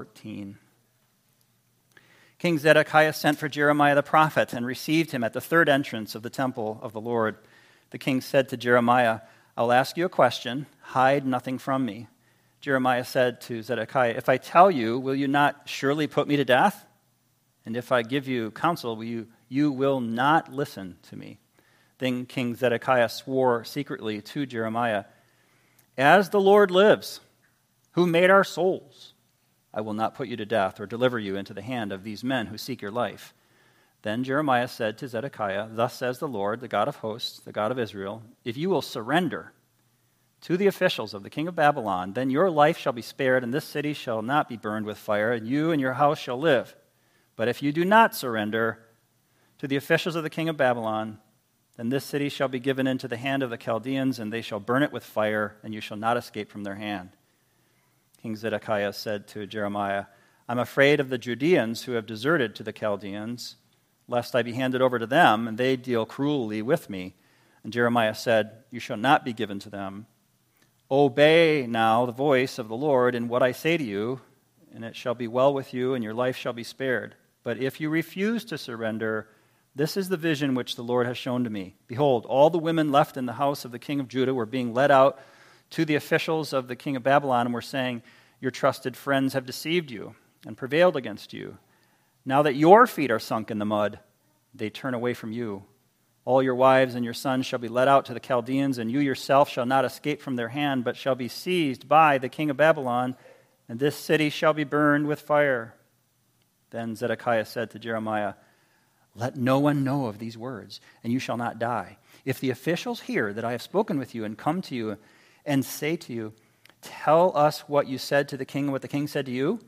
14. King Zedekiah sent for Jeremiah the prophet and received him at the third entrance of the temple of the Lord. The king said to Jeremiah, I'll ask you a question. Hide nothing from me. Jeremiah said to Zedekiah, If I tell you, will you not surely put me to death? And if I give you counsel, will you, you will not listen to me. Then King Zedekiah swore secretly to Jeremiah, As the Lord lives, who made our souls, I will not put you to death or deliver you into the hand of these men who seek your life. Then Jeremiah said to Zedekiah, Thus says the Lord, the God of hosts, the God of Israel, if you will surrender to the officials of the king of Babylon, then your life shall be spared, and this city shall not be burned with fire, and you and your house shall live. But if you do not surrender to the officials of the king of Babylon, then this city shall be given into the hand of the Chaldeans, and they shall burn it with fire, and you shall not escape from their hand. King Zedekiah said to Jeremiah, I'm afraid of the Judeans who have deserted to the Chaldeans, lest I be handed over to them, and they deal cruelly with me. And Jeremiah said, You shall not be given to them. Obey now the voice of the Lord in what I say to you, and it shall be well with you, and your life shall be spared. But if you refuse to surrender, this is the vision which the Lord has shown to me. Behold, all the women left in the house of the king of Judah were being led out to the officials of the king of Babylon and were saying, Your trusted friends have deceived you and prevailed against you. Now that your feet are sunk in the mud, they turn away from you. All your wives and your sons shall be led out to the Chaldeans, and you yourself shall not escape from their hand, but shall be seized by the king of Babylon, and this city shall be burned with fire. Then Zedekiah said to Jeremiah, Let no one know of these words, and you shall not die. If the officials hear that I have spoken with you and come to you and say to you, Tell us what you said to the king and what the king said to you.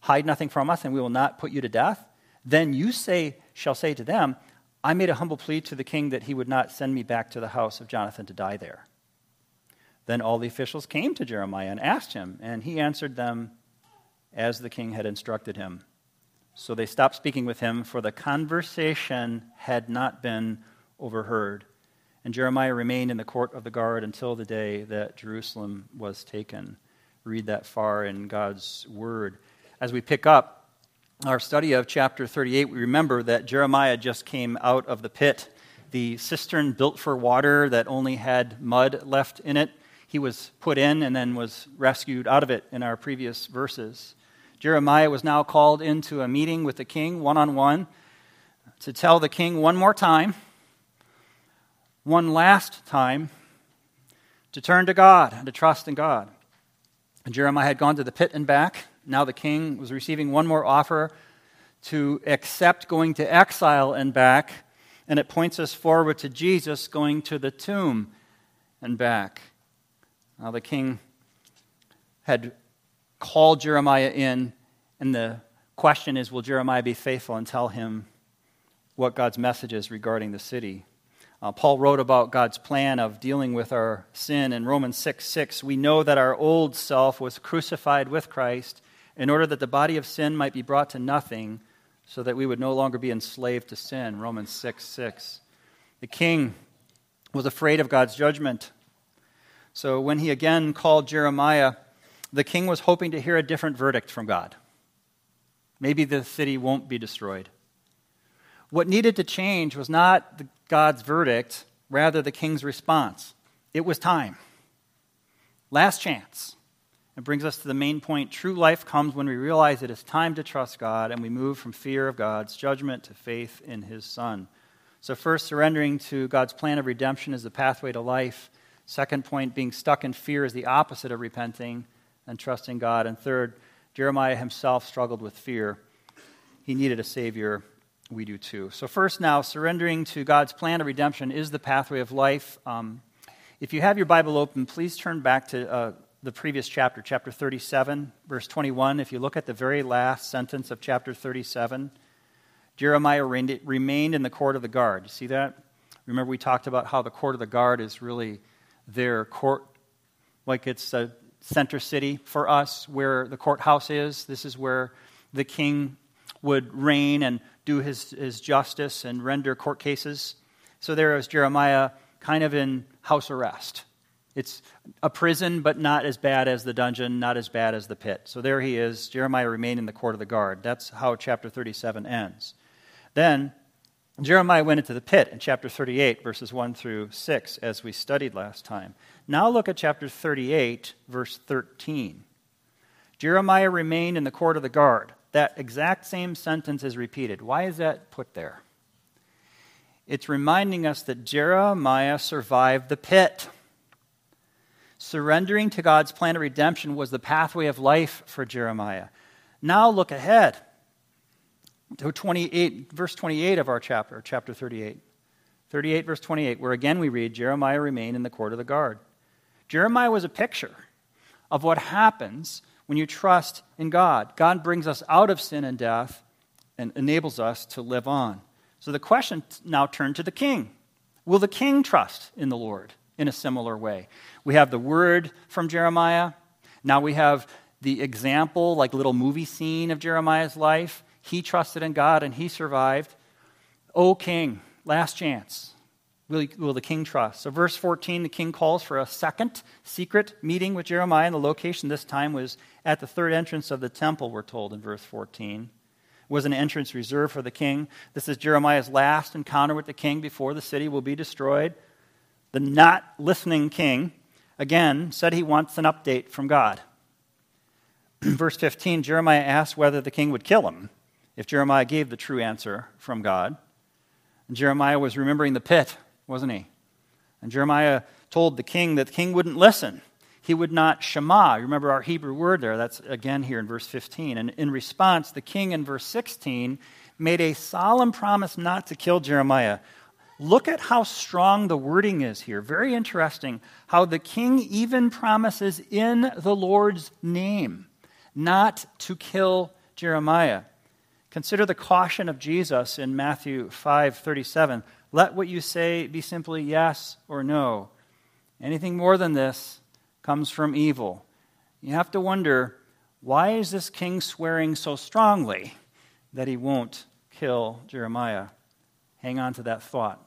Hide nothing from us, and we will not put you to death. Then you say, shall say to them, I made a humble plea to the king that he would not send me back to the house of Jonathan to die there. Then all the officials came to Jeremiah and asked him, and he answered them as the king had instructed him. So they stopped speaking with him, for the conversation had not been overheard. And Jeremiah remained in the court of the guard until the day that Jerusalem was taken. Read that far in God's word. As we pick up our study of chapter 38, we remember that Jeremiah just came out of the pit, the cistern built for water that only had mud left in it. He was put in and then was rescued out of it in our previous verses. Jeremiah was now called into a meeting with the king one on one to tell the king one more time one last time to turn to God and to trust in God. And Jeremiah had gone to the pit and back. Now the king was receiving one more offer to accept going to exile and back. And it points us forward to Jesus going to the tomb and back. Now the king had called Jeremiah in, and the question is will Jeremiah be faithful and tell him what God's message is regarding the city? Uh, Paul wrote about God's plan of dealing with our sin in Romans 6 6. We know that our old self was crucified with Christ in order that the body of sin might be brought to nothing, so that we would no longer be enslaved to sin. Romans 6 6. The king was afraid of God's judgment. So when he again called Jeremiah, the king was hoping to hear a different verdict from God. Maybe the city won't be destroyed. What needed to change was not God's verdict, rather, the king's response. It was time. Last chance. It brings us to the main point. True life comes when we realize it is time to trust God and we move from fear of God's judgment to faith in His Son. So, first, surrendering to God's plan of redemption is the pathway to life. Second point, being stuck in fear is the opposite of repenting and trusting God. And third, Jeremiah himself struggled with fear. He needed a Savior we do too. So, first, now, surrendering to God's plan of redemption is the pathway of life. Um, if you have your Bible open, please turn back to uh, the previous chapter, chapter 37, verse 21. If you look at the very last sentence of chapter 37, Jeremiah remained in the court of the guard. You see that? Remember, we talked about how the court of the guard is really their court, like it's a center city for us, where the courthouse is. This is where the king would reign and do his, his justice and render court cases. So there is Jeremiah kind of in house arrest. It's a prison, but not as bad as the dungeon, not as bad as the pit. So there he is. Jeremiah remained in the court of the guard. That's how chapter 37 ends. Then Jeremiah went into the pit in chapter 38, verses 1 through 6, as we studied last time. Now look at chapter 38, verse 13. Jeremiah remained in the court of the guard. That exact same sentence is repeated. Why is that put there? It's reminding us that Jeremiah survived the pit. Surrendering to God's plan of redemption was the pathway of life for Jeremiah. Now look ahead to 28, verse 28 of our chapter, chapter 38. 38, verse 28, where again we read, Jeremiah remained in the court of the guard. Jeremiah was a picture of what happens when you trust in God. God brings us out of sin and death and enables us to live on. So the question now turned to the king. Will the king trust in the Lord in a similar way? We have the word from Jeremiah. Now we have the example, like little movie scene of Jeremiah's life. He trusted in God and he survived. O king, last chance. Will, will, the king trust? So, verse 14, the king calls for a second secret meeting with Jeremiah, and the location this time was at the third entrance of the temple, we're told in verse 14 was an entrance reserved for the king. This is Jeremiah's last encounter with the king before the city will be destroyed. The not listening king, again, said he wants an update from God. Verse 15 Jeremiah asked whether the king would kill him if Jeremiah gave the true answer from God. And Jeremiah was remembering the pit, wasn't he? And Jeremiah told the king that the king wouldn't listen he would not shema. You remember our Hebrew word there. That's again here in verse 15. And in response, the king in verse 16 made a solemn promise not to kill Jeremiah. Look at how strong the wording is here. Very interesting how the king even promises in the Lord's name not to kill Jeremiah. Consider the caution of Jesus in Matthew 5:37. Let what you say be simply yes or no. Anything more than this comes from evil. You have to wonder why is this king swearing so strongly that he won't kill Jeremiah? Hang on to that thought.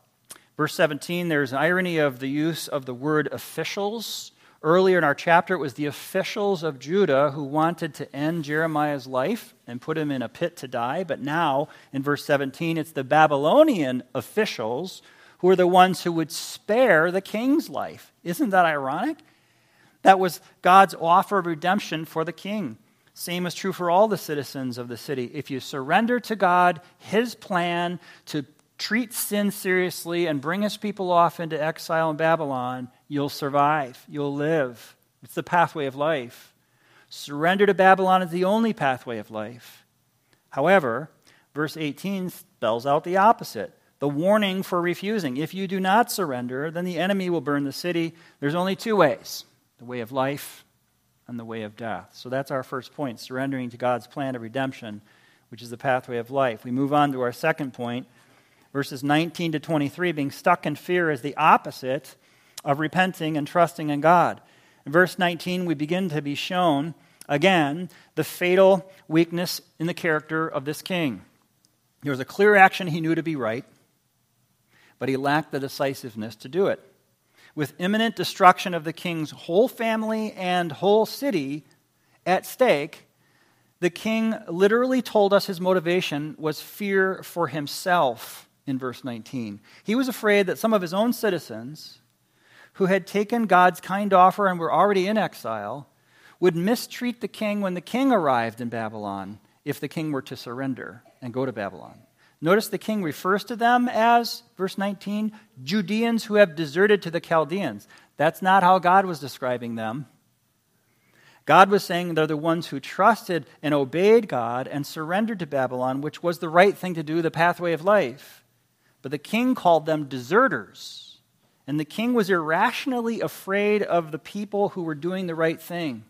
Verse 17, there's irony of the use of the word officials. Earlier in our chapter, it was the officials of Judah who wanted to end Jeremiah's life and put him in a pit to die. But now, in verse 17, it's the Babylonian officials who are the ones who would spare the king's life. Isn't that ironic? That was God's offer of redemption for the king. Same is true for all the citizens of the city. If you surrender to God, his plan to treat sin seriously and bring his people off into exile in Babylon, you'll survive. You'll live. It's the pathway of life. Surrender to Babylon is the only pathway of life. However, verse 18 spells out the opposite the warning for refusing. If you do not surrender, then the enemy will burn the city. There's only two ways the way of life and the way of death. So that's our first point surrendering to God's plan of redemption, which is the pathway of life. We move on to our second point, verses 19 to 23. Being stuck in fear is the opposite of repenting and trusting in God. In verse 19, we begin to be shown again the fatal weakness in the character of this king. There was a clear action he knew to be right, but he lacked the decisiveness to do it with imminent destruction of the king's whole family and whole city at stake, the king literally told us his motivation was fear for himself in verse 19. He was afraid that some of his own citizens, who had taken God's kind offer and were already in exile, would mistreat the king when the king arrived in Babylon if the king were to surrender and go to Babylon. Notice the king refers to them as, verse 19, Judeans who have deserted to the Chaldeans. That's not how God was describing them. God was saying they're the ones who trusted and obeyed God and surrendered to Babylon, which was the right thing to do, the pathway of life. But the king called them deserters. And the king was irrationally afraid of the people who were doing the right thing.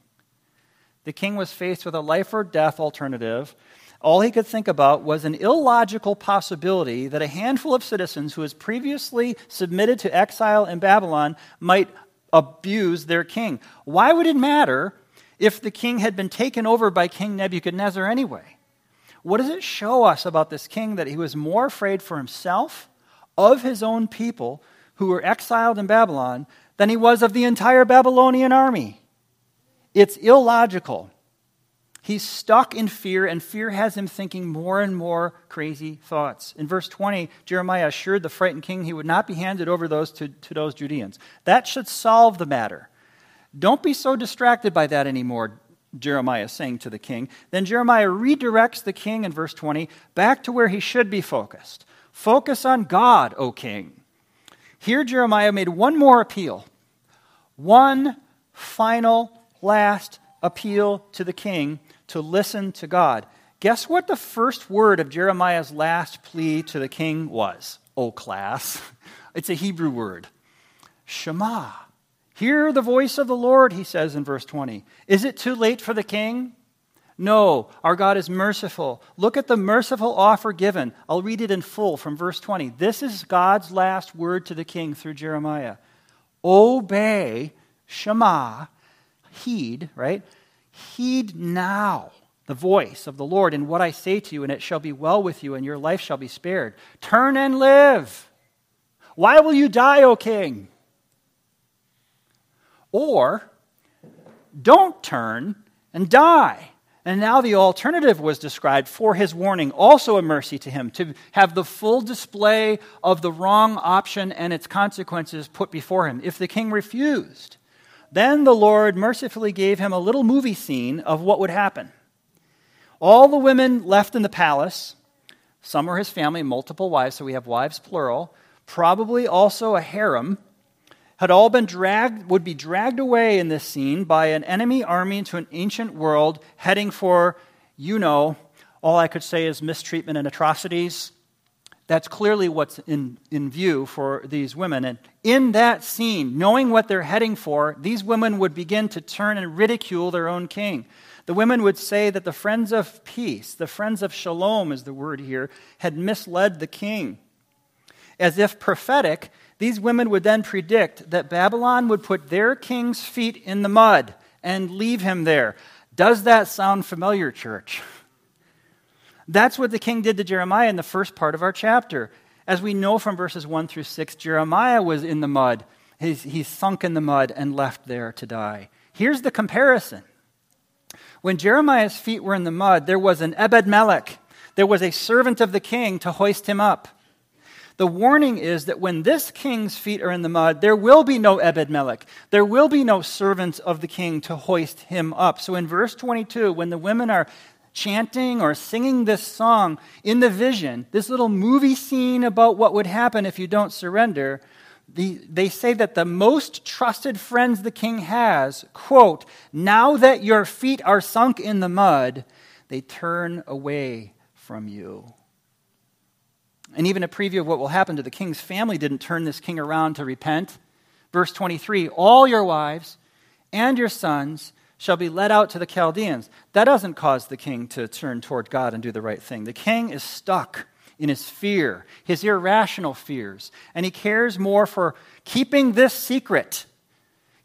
The king was faced with a life or death alternative all he could think about was an illogical possibility that a handful of citizens who was previously submitted to exile in Babylon might abuse their king. Why would it matter if the king had been taken over by King Nebuchadnezzar anyway? What does it show us about this king that he was more afraid for himself, of his own people who were exiled in Babylon, than he was of the entire Babylonian army. It's illogical. He's stuck in fear, and fear has him thinking more and more crazy thoughts. In verse 20, Jeremiah assured the frightened king he would not be handed over those to, to those Judeans. That should solve the matter. Don't be so distracted by that anymore, Jeremiah is saying to the king. Then Jeremiah redirects the king in verse 20 back to where he should be focused. Focus on God, O king. Here, Jeremiah made one more appeal, one final, last appeal to the king to listen to God. Guess what the first word of Jeremiah's last plea to the king was? Oh, class. It's a Hebrew word. Shema. Hear the voice of the Lord, he says in verse 20. Is it too late for the king? No, our God is merciful. Look at the merciful offer given. I'll read it in full from verse 20. This is God's last word to the king through Jeremiah. Obey, Shema, heed, right? Heed now the voice of the Lord in what I say to you, and it shall be well with you, and your life shall be spared. Turn and live. Why will you die, O king? Or don't turn and die. And now the alternative was described for his warning, also a mercy to him, to have the full display of the wrong option and its consequences put before him. If the king refused, then the Lord mercifully gave him a little movie scene of what would happen. All the women left in the palace, some were his family, multiple wives, so we have wives plural, probably also a harem had all been dragged, would be dragged away in this scene by an enemy army into an ancient world heading for, you know, all I could say is mistreatment and atrocities. That's clearly what's in, in view for these women. And in that scene, knowing what they're heading for, these women would begin to turn and ridicule their own king. The women would say that the friends of peace, the friends of shalom is the word here, had misled the king. As if prophetic, these women would then predict that Babylon would put their king's feet in the mud and leave him there. Does that sound familiar, church? That's what the king did to Jeremiah in the first part of our chapter. As we know from verses 1 through 6, Jeremiah was in the mud. He's, he's sunk in the mud and left there to die. Here's the comparison. When Jeremiah's feet were in the mud, there was an Ebed Melech. There was a servant of the king to hoist him up. The warning is that when this king's feet are in the mud, there will be no Ebed Melech. There will be no servants of the king to hoist him up. So in verse 22, when the women are chanting or singing this song in the vision, this little movie scene about what would happen if you don't surrender, the, they say that the most trusted friends the king has, quote, now that your feet are sunk in the mud, they turn away from you. And even a preview of what will happen to the king's family didn't turn this king around to repent. Verse 23 All your wives and your sons shall be led out to the Chaldeans. That doesn't cause the king to turn toward God and do the right thing. The king is stuck in his fear, his irrational fears, and he cares more for keeping this secret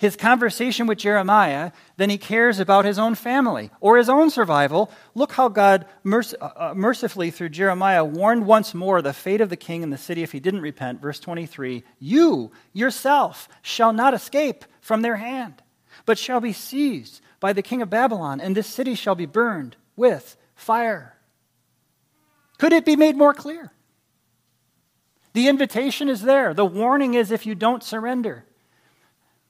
his conversation with Jeremiah than he cares about his own family or his own survival. Look how God merc- uh, uh, mercifully, through Jeremiah, warned once more the fate of the king and the city if he didn't repent. Verse 23 You yourself shall not escape from their hand, but shall be seized by the king of Babylon, and this city shall be burned with fire. Could it be made more clear? The invitation is there. The warning is if you don't surrender.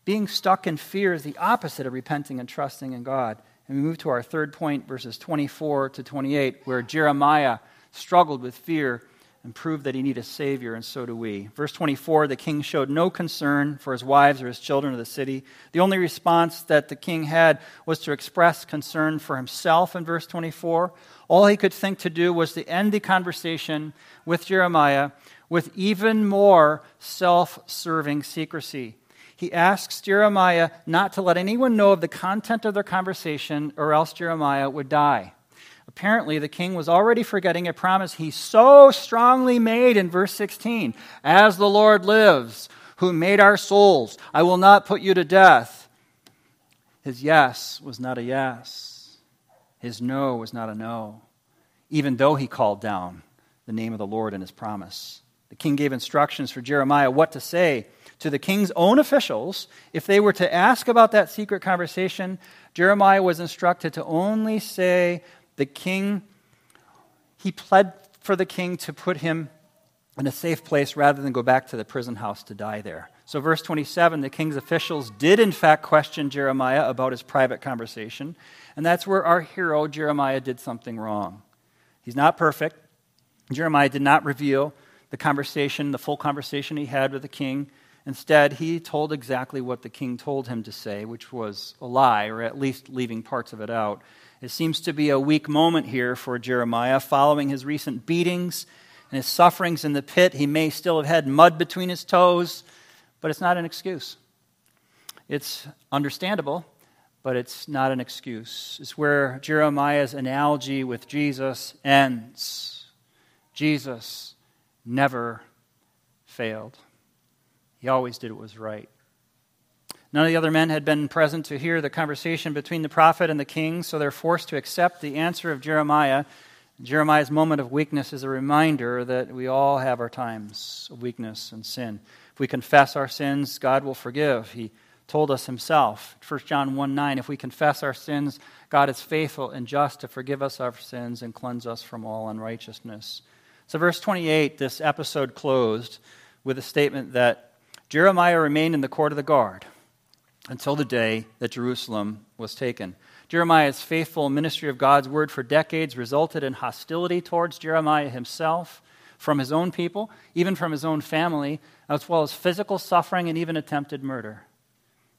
Being stuck in fear is the opposite of repenting and trusting in God. And we move to our third point, verses 24 to 28, where Jeremiah struggled with fear and proved that he needed a Savior, and so do we. Verse 24 the king showed no concern for his wives or his children of the city. The only response that the king had was to express concern for himself in verse 24. All he could think to do was to end the conversation with Jeremiah with even more self serving secrecy he asks Jeremiah not to let anyone know of the content of their conversation, or else Jeremiah would die. Apparently, the king was already forgetting a promise he so strongly made in verse 16 As the Lord lives, who made our souls, I will not put you to death. His yes was not a yes, his no was not a no, even though he called down the name of the Lord in his promise. The king gave instructions for Jeremiah what to say to the king's own officials. If they were to ask about that secret conversation, Jeremiah was instructed to only say, The king, he pled for the king to put him in a safe place rather than go back to the prison house to die there. So, verse 27 the king's officials did, in fact, question Jeremiah about his private conversation. And that's where our hero, Jeremiah, did something wrong. He's not perfect. Jeremiah did not reveal the conversation, the full conversation he had with the king. Instead, he told exactly what the king told him to say, which was a lie, or at least leaving parts of it out. It seems to be a weak moment here for Jeremiah following his recent beatings and his sufferings in the pit. He may still have had mud between his toes, but it's not an excuse. It's understandable, but it's not an excuse. It's where Jeremiah's analogy with Jesus ends. Jesus never failed. He always did what was right. None of the other men had been present to hear the conversation between the prophet and the king, so they're forced to accept the answer of Jeremiah. Jeremiah's moment of weakness is a reminder that we all have our times of weakness and sin. If we confess our sins, God will forgive. He told us himself. 1 John 1 9, if we confess our sins, God is faithful and just to forgive us our sins and cleanse us from all unrighteousness. So, verse 28, this episode closed with a statement that Jeremiah remained in the court of the guard until the day that Jerusalem was taken. Jeremiah's faithful ministry of God's word for decades resulted in hostility towards Jeremiah himself from his own people, even from his own family, as well as physical suffering and even attempted murder.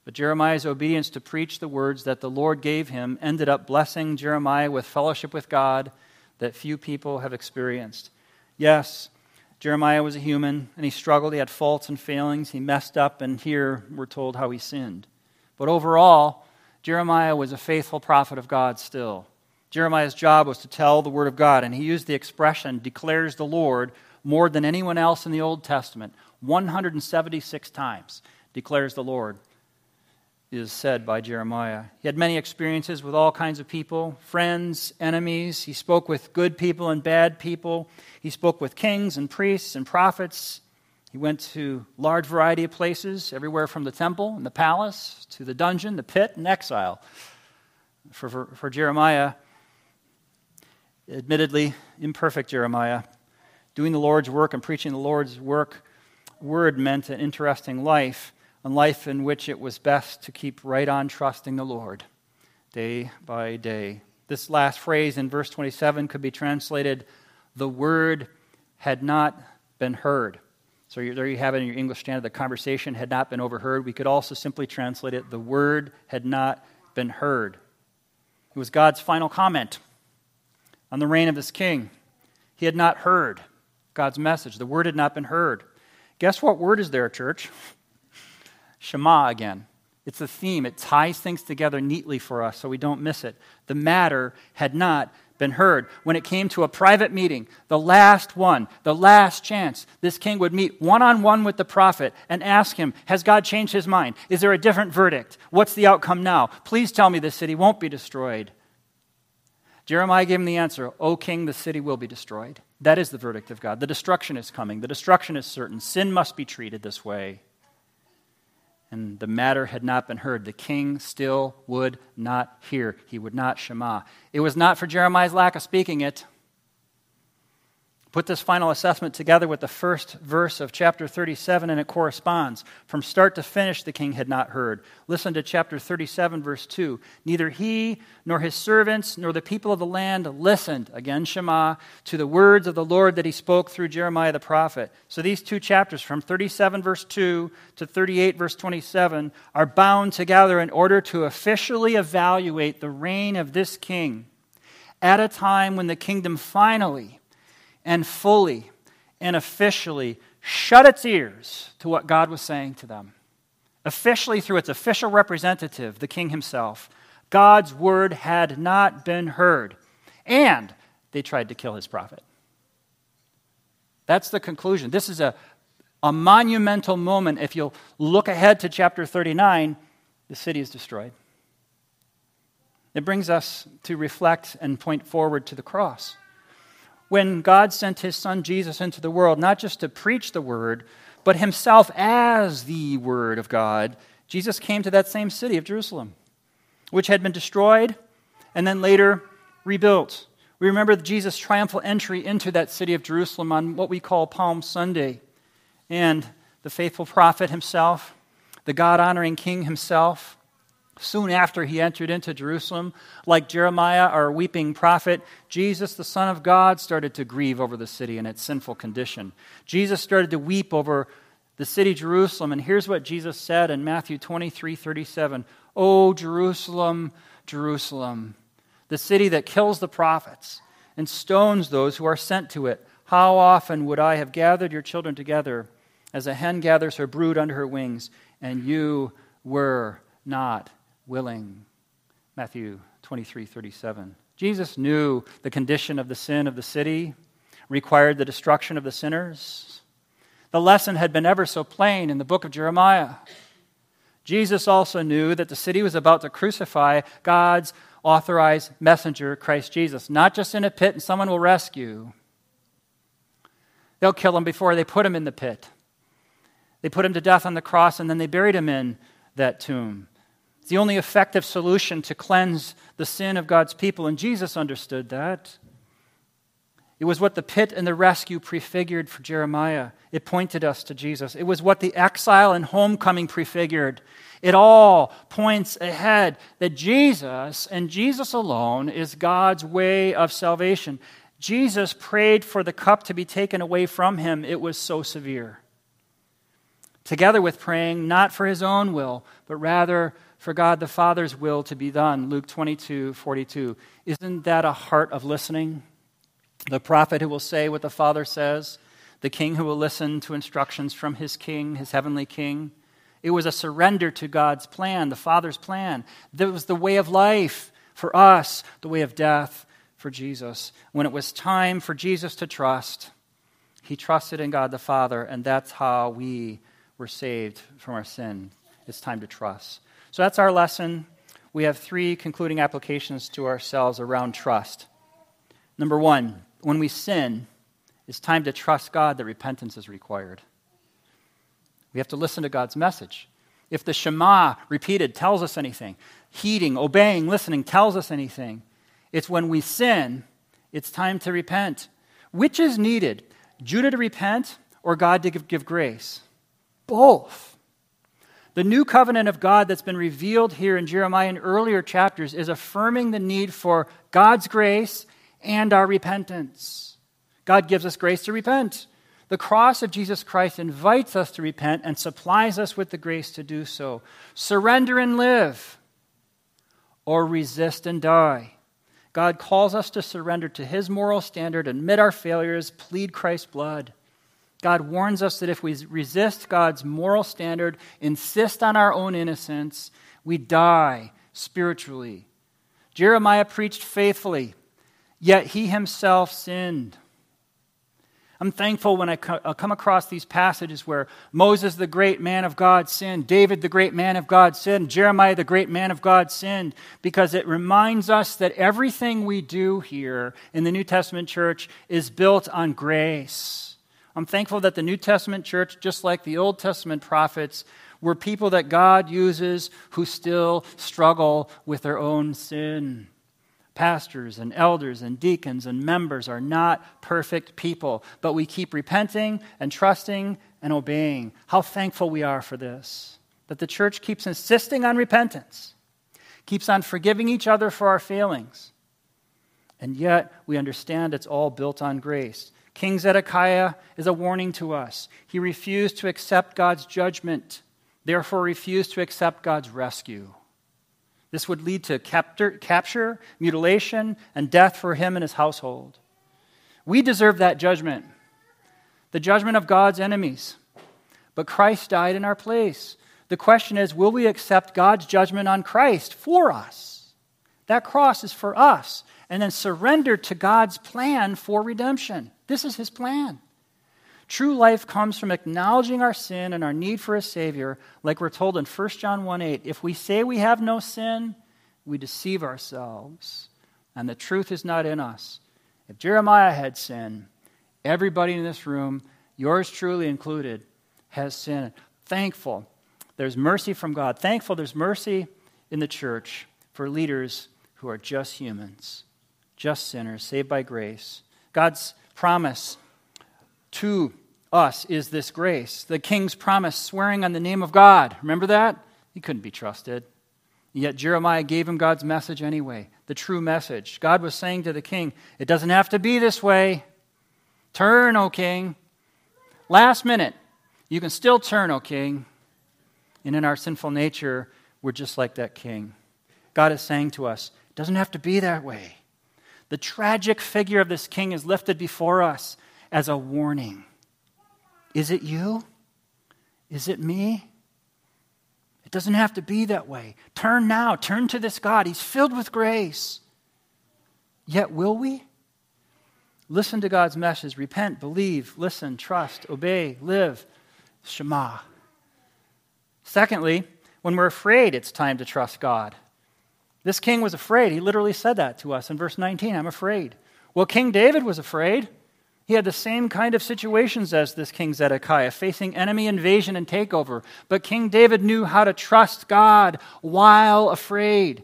But Jeremiah's obedience to preach the words that the Lord gave him ended up blessing Jeremiah with fellowship with God that few people have experienced. Yes, Jeremiah was a human, and he struggled. He had faults and failings. He messed up, and here we're told how he sinned. But overall, Jeremiah was a faithful prophet of God still. Jeremiah's job was to tell the word of God, and he used the expression, declares the Lord, more than anyone else in the Old Testament. 176 times declares the Lord is said by Jeremiah. He had many experiences with all kinds of people friends, enemies. He spoke with good people and bad people. He spoke with kings and priests and prophets. He went to large variety of places, everywhere from the temple and the palace to the dungeon, the pit, and exile. For, for, for Jeremiah, admittedly imperfect Jeremiah, doing the Lord's work and preaching the Lord's work word meant an interesting life a life in which it was best to keep right on trusting the Lord day by day. This last phrase in verse 27 could be translated, the word had not been heard. So there you have it in your English standard. The conversation had not been overheard. We could also simply translate it, the word had not been heard. It was God's final comment on the reign of this king. He had not heard God's message. The word had not been heard. Guess what word is there, church? Shema again. It's a theme. It ties things together neatly for us so we don't miss it. The matter had not been heard. When it came to a private meeting, the last one, the last chance, this king would meet one on one with the prophet and ask him, Has God changed his mind? Is there a different verdict? What's the outcome now? Please tell me the city won't be destroyed. Jeremiah gave him the answer O king, the city will be destroyed. That is the verdict of God. The destruction is coming, the destruction is certain. Sin must be treated this way and the matter had not been heard. The king still would not hear. He would not Shema. It was not for Jeremiah's lack of speaking it. Put this final assessment together with the first verse of chapter 37, and it corresponds. From start to finish, the king had not heard. Listen to chapter 37, verse 2. Neither he, nor his servants, nor the people of the land listened, again, Shema, to the words of the Lord that he spoke through Jeremiah the prophet. So these two chapters, from 37, verse 2 to 38, verse 27, are bound together in order to officially evaluate the reign of this king at a time when the kingdom finally and fully and officially shut its ears to what God was saying to them. Officially, through its official representative, the king himself, God's word had not been heard, and they tried to kill his prophet. That's the conclusion. This is a, a monumental moment. If you'll look ahead to chapter 39, the city is destroyed. It brings us to reflect and point forward to the cross. When God sent his son Jesus into the world, not just to preach the word, but himself as the word of God, Jesus came to that same city of Jerusalem, which had been destroyed and then later rebuilt. We remember Jesus' triumphal entry into that city of Jerusalem on what we call Palm Sunday. And the faithful prophet himself, the God honoring king himself, soon after he entered into Jerusalem, like Jeremiah, our weeping prophet, Jesus, the Son of God, started to grieve over the city and its sinful condition. Jesus started to weep over the city Jerusalem. And here's what Jesus said in Matthew 23 37 Oh, Jerusalem, Jerusalem the city that kills the prophets and stones those who are sent to it. How often would I have gathered your children together as a hen gathers her brood under her wings, and you were not willing? Matthew 23 37. Jesus knew the condition of the sin of the city required the destruction of the sinners. The lesson had been ever so plain in the book of Jeremiah. Jesus also knew that the city was about to crucify God's authorized messenger, Christ Jesus. Not just in a pit and someone will rescue. They'll kill him before they put him in the pit. They put him to death on the cross and then they buried him in that tomb. It's the only effective solution to cleanse the sin of God's people, and Jesus understood that. It was what the pit and the rescue prefigured for Jeremiah. It pointed us to Jesus. It was what the exile and homecoming prefigured. It all points ahead that Jesus and Jesus alone is God's way of salvation. Jesus prayed for the cup to be taken away from him, it was so severe. Together with praying, not for his own will, but rather for God the Father's will to be done. Luke 22 42. Isn't that a heart of listening? The prophet who will say what the Father says, the king who will listen to instructions from his king, his heavenly king. It was a surrender to God's plan, the Father's plan. That was the way of life for us, the way of death for Jesus. When it was time for Jesus to trust, he trusted in God the Father, and that's how we were saved from our sin. It's time to trust. So that's our lesson. We have three concluding applications to ourselves around trust. Number one, when we sin, it's time to trust God that repentance is required. We have to listen to God's message. If the Shema repeated tells us anything, heeding, obeying, listening tells us anything, it's when we sin, it's time to repent. Which is needed? Judah to repent or God to give, give grace? Both. The new covenant of God that's been revealed here in Jeremiah in earlier chapters is affirming the need for God's grace and our repentance. God gives us grace to repent. The cross of Jesus Christ invites us to repent and supplies us with the grace to do so. Surrender and live, or resist and die. God calls us to surrender to his moral standard, admit our failures, plead Christ's blood. God warns us that if we resist God's moral standard, insist on our own innocence, we die spiritually. Jeremiah preached faithfully, yet he himself sinned. I'm thankful when I uh, come across these passages where Moses, the great man of God, sinned, David, the great man of God, sinned, Jeremiah, the great man of God, sinned, because it reminds us that everything we do here in the New Testament church is built on grace. I'm thankful that the New Testament church, just like the Old Testament prophets, were people that God uses who still struggle with their own sin. Pastors and elders and deacons and members are not perfect people, but we keep repenting and trusting and obeying. How thankful we are for this. That the church keeps insisting on repentance, keeps on forgiving each other for our failings. And yet, we understand it's all built on grace. King Zedekiah is a warning to us. He refused to accept God's judgment, therefore, refused to accept God's rescue. This would lead to capture, capture, mutilation, and death for him and his household. We deserve that judgment, the judgment of God's enemies. But Christ died in our place. The question is will we accept God's judgment on Christ for us? That cross is for us. And then surrender to God's plan for redemption. This is his plan. True life comes from acknowledging our sin and our need for a Savior, like we're told in 1 John 1 8. If we say we have no sin, we deceive ourselves, and the truth is not in us. If Jeremiah had sinned, everybody in this room, yours truly included, has sinned. Thankful there's mercy from God. Thankful there's mercy in the church for leaders who are just humans, just sinners, saved by grace. God's promise to us is this grace. The king's promise, swearing on the name of God. Remember that? He couldn't be trusted. Yet Jeremiah gave him God's message anyway, the true message. God was saying to the king, It doesn't have to be this way. Turn, O king. Last minute, you can still turn, O king. And in our sinful nature, we're just like that king. God is saying to us, It doesn't have to be that way. The tragic figure of this king is lifted before us as a warning. Is it you? Is it me? It doesn't have to be that way. Turn now. Turn to this God. He's filled with grace. Yet, will we? Listen to God's message. Repent, believe, listen, trust, obey, live. Shema. Secondly, when we're afraid, it's time to trust God. This king was afraid. He literally said that to us in verse 19 I'm afraid. Well, King David was afraid. He had the same kind of situations as this King Zedekiah, facing enemy invasion and takeover. But King David knew how to trust God while afraid.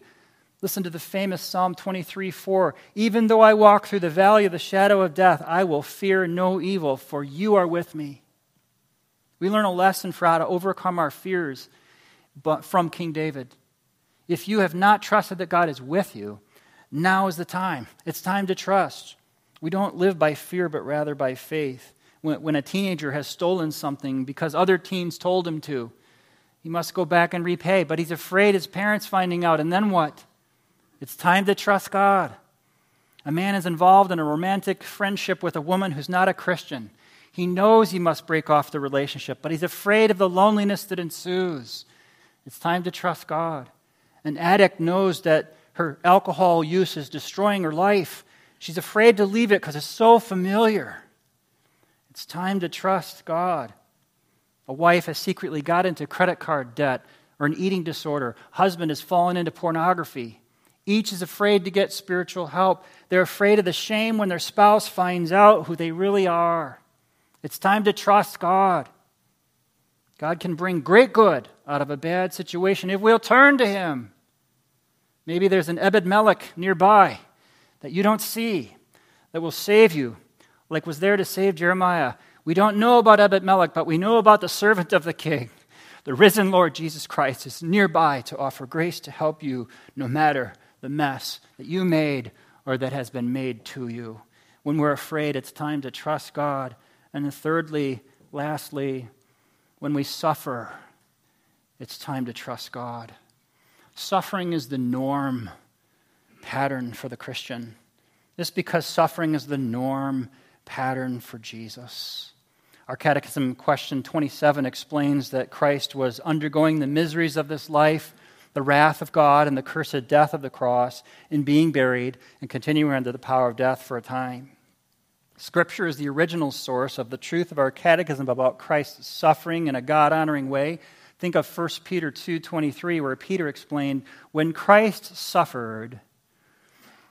Listen to the famous Psalm 23 4. Even though I walk through the valley of the shadow of death, I will fear no evil, for you are with me. We learn a lesson for how to overcome our fears from King David. If you have not trusted that God is with you, now is the time. It's time to trust. We don't live by fear, but rather by faith. When, when a teenager has stolen something because other teens told him to, he must go back and repay, but he's afraid his parents finding out. And then what? It's time to trust God. A man is involved in a romantic friendship with a woman who's not a Christian. He knows he must break off the relationship, but he's afraid of the loneliness that ensues. It's time to trust God. An addict knows that her alcohol use is destroying her life. She's afraid to leave it because it's so familiar. It's time to trust God. A wife has secretly got into credit card debt or an eating disorder. Husband has fallen into pornography. Each is afraid to get spiritual help. They're afraid of the shame when their spouse finds out who they really are. It's time to trust God. God can bring great good out of a bad situation if we'll turn to Him. Maybe there's an Ebed Melech nearby that you don't see that will save you, like was there to save Jeremiah. We don't know about Ebed Melech, but we know about the servant of the king. The risen Lord Jesus Christ is nearby to offer grace to help you no matter the mess that you made or that has been made to you. When we're afraid, it's time to trust God. And thirdly, lastly, when we suffer, it's time to trust God. Suffering is the norm pattern for the Christian. This because suffering is the norm pattern for Jesus. Our Catechism question 27 explains that Christ was undergoing the miseries of this life, the wrath of God, and the cursed death of the cross in being buried and continuing under the power of death for a time. Scripture is the original source of the truth of our catechism about Christ's suffering in a God honoring way. Think of 1 Peter 2:23 where Peter explained when Christ suffered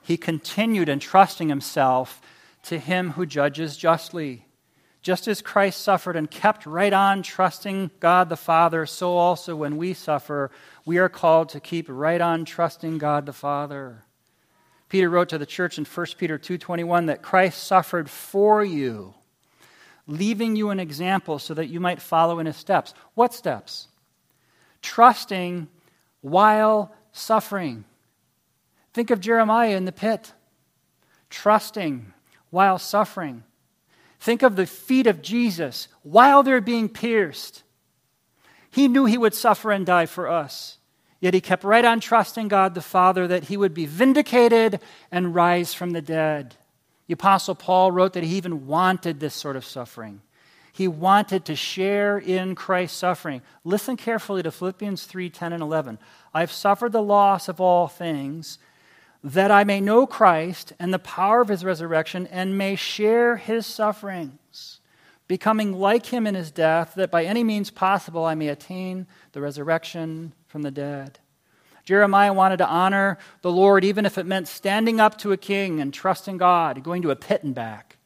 he continued entrusting himself to him who judges justly. Just as Christ suffered and kept right on trusting God the Father, so also when we suffer, we are called to keep right on trusting God the Father. Peter wrote to the church in 1 Peter 2:21 that Christ suffered for you, leaving you an example so that you might follow in his steps. What steps? Trusting while suffering. Think of Jeremiah in the pit, trusting while suffering. Think of the feet of Jesus while they're being pierced. He knew he would suffer and die for us. Yet he kept right on trusting God the Father that he would be vindicated and rise from the dead. The Apostle Paul wrote that he even wanted this sort of suffering. He wanted to share in Christ's suffering. Listen carefully to Philippians 3 10 and 11. I've suffered the loss of all things, that I may know Christ and the power of his resurrection, and may share his sufferings, becoming like him in his death, that by any means possible I may attain the resurrection from the dead. Jeremiah wanted to honor the Lord even if it meant standing up to a king and trusting God, going to a pit and back.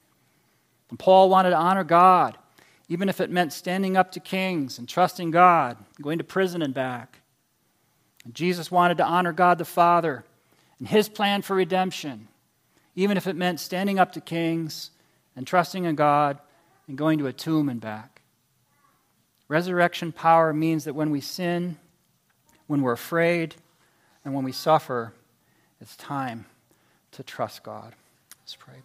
And Paul wanted to honor God even if it meant standing up to kings and trusting God, going to prison and back. And Jesus wanted to honor God the Father and his plan for redemption, even if it meant standing up to kings and trusting in God and going to a tomb and back. Resurrection power means that when we sin, when we're afraid, and when we suffer, it's time to trust God. Let's pray.